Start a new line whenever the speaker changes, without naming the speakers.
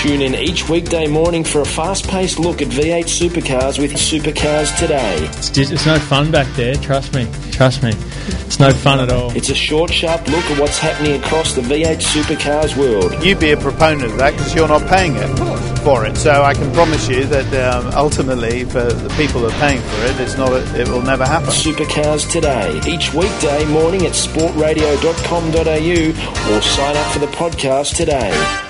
Tune in each weekday morning for a fast paced look at V8 supercars with Supercars Today.
It's, just, it's no fun back there, trust me. Trust me. It's no fun at all.
It's a short, sharp look at what's happening across the V8 supercars world.
You be a proponent of that because you're not paying it for it. So I can promise you that um, ultimately, for the people that are paying for it, it's not. A, it will never happen.
Supercars Today, each weekday morning at sportradio.com.au or sign up for the podcast today.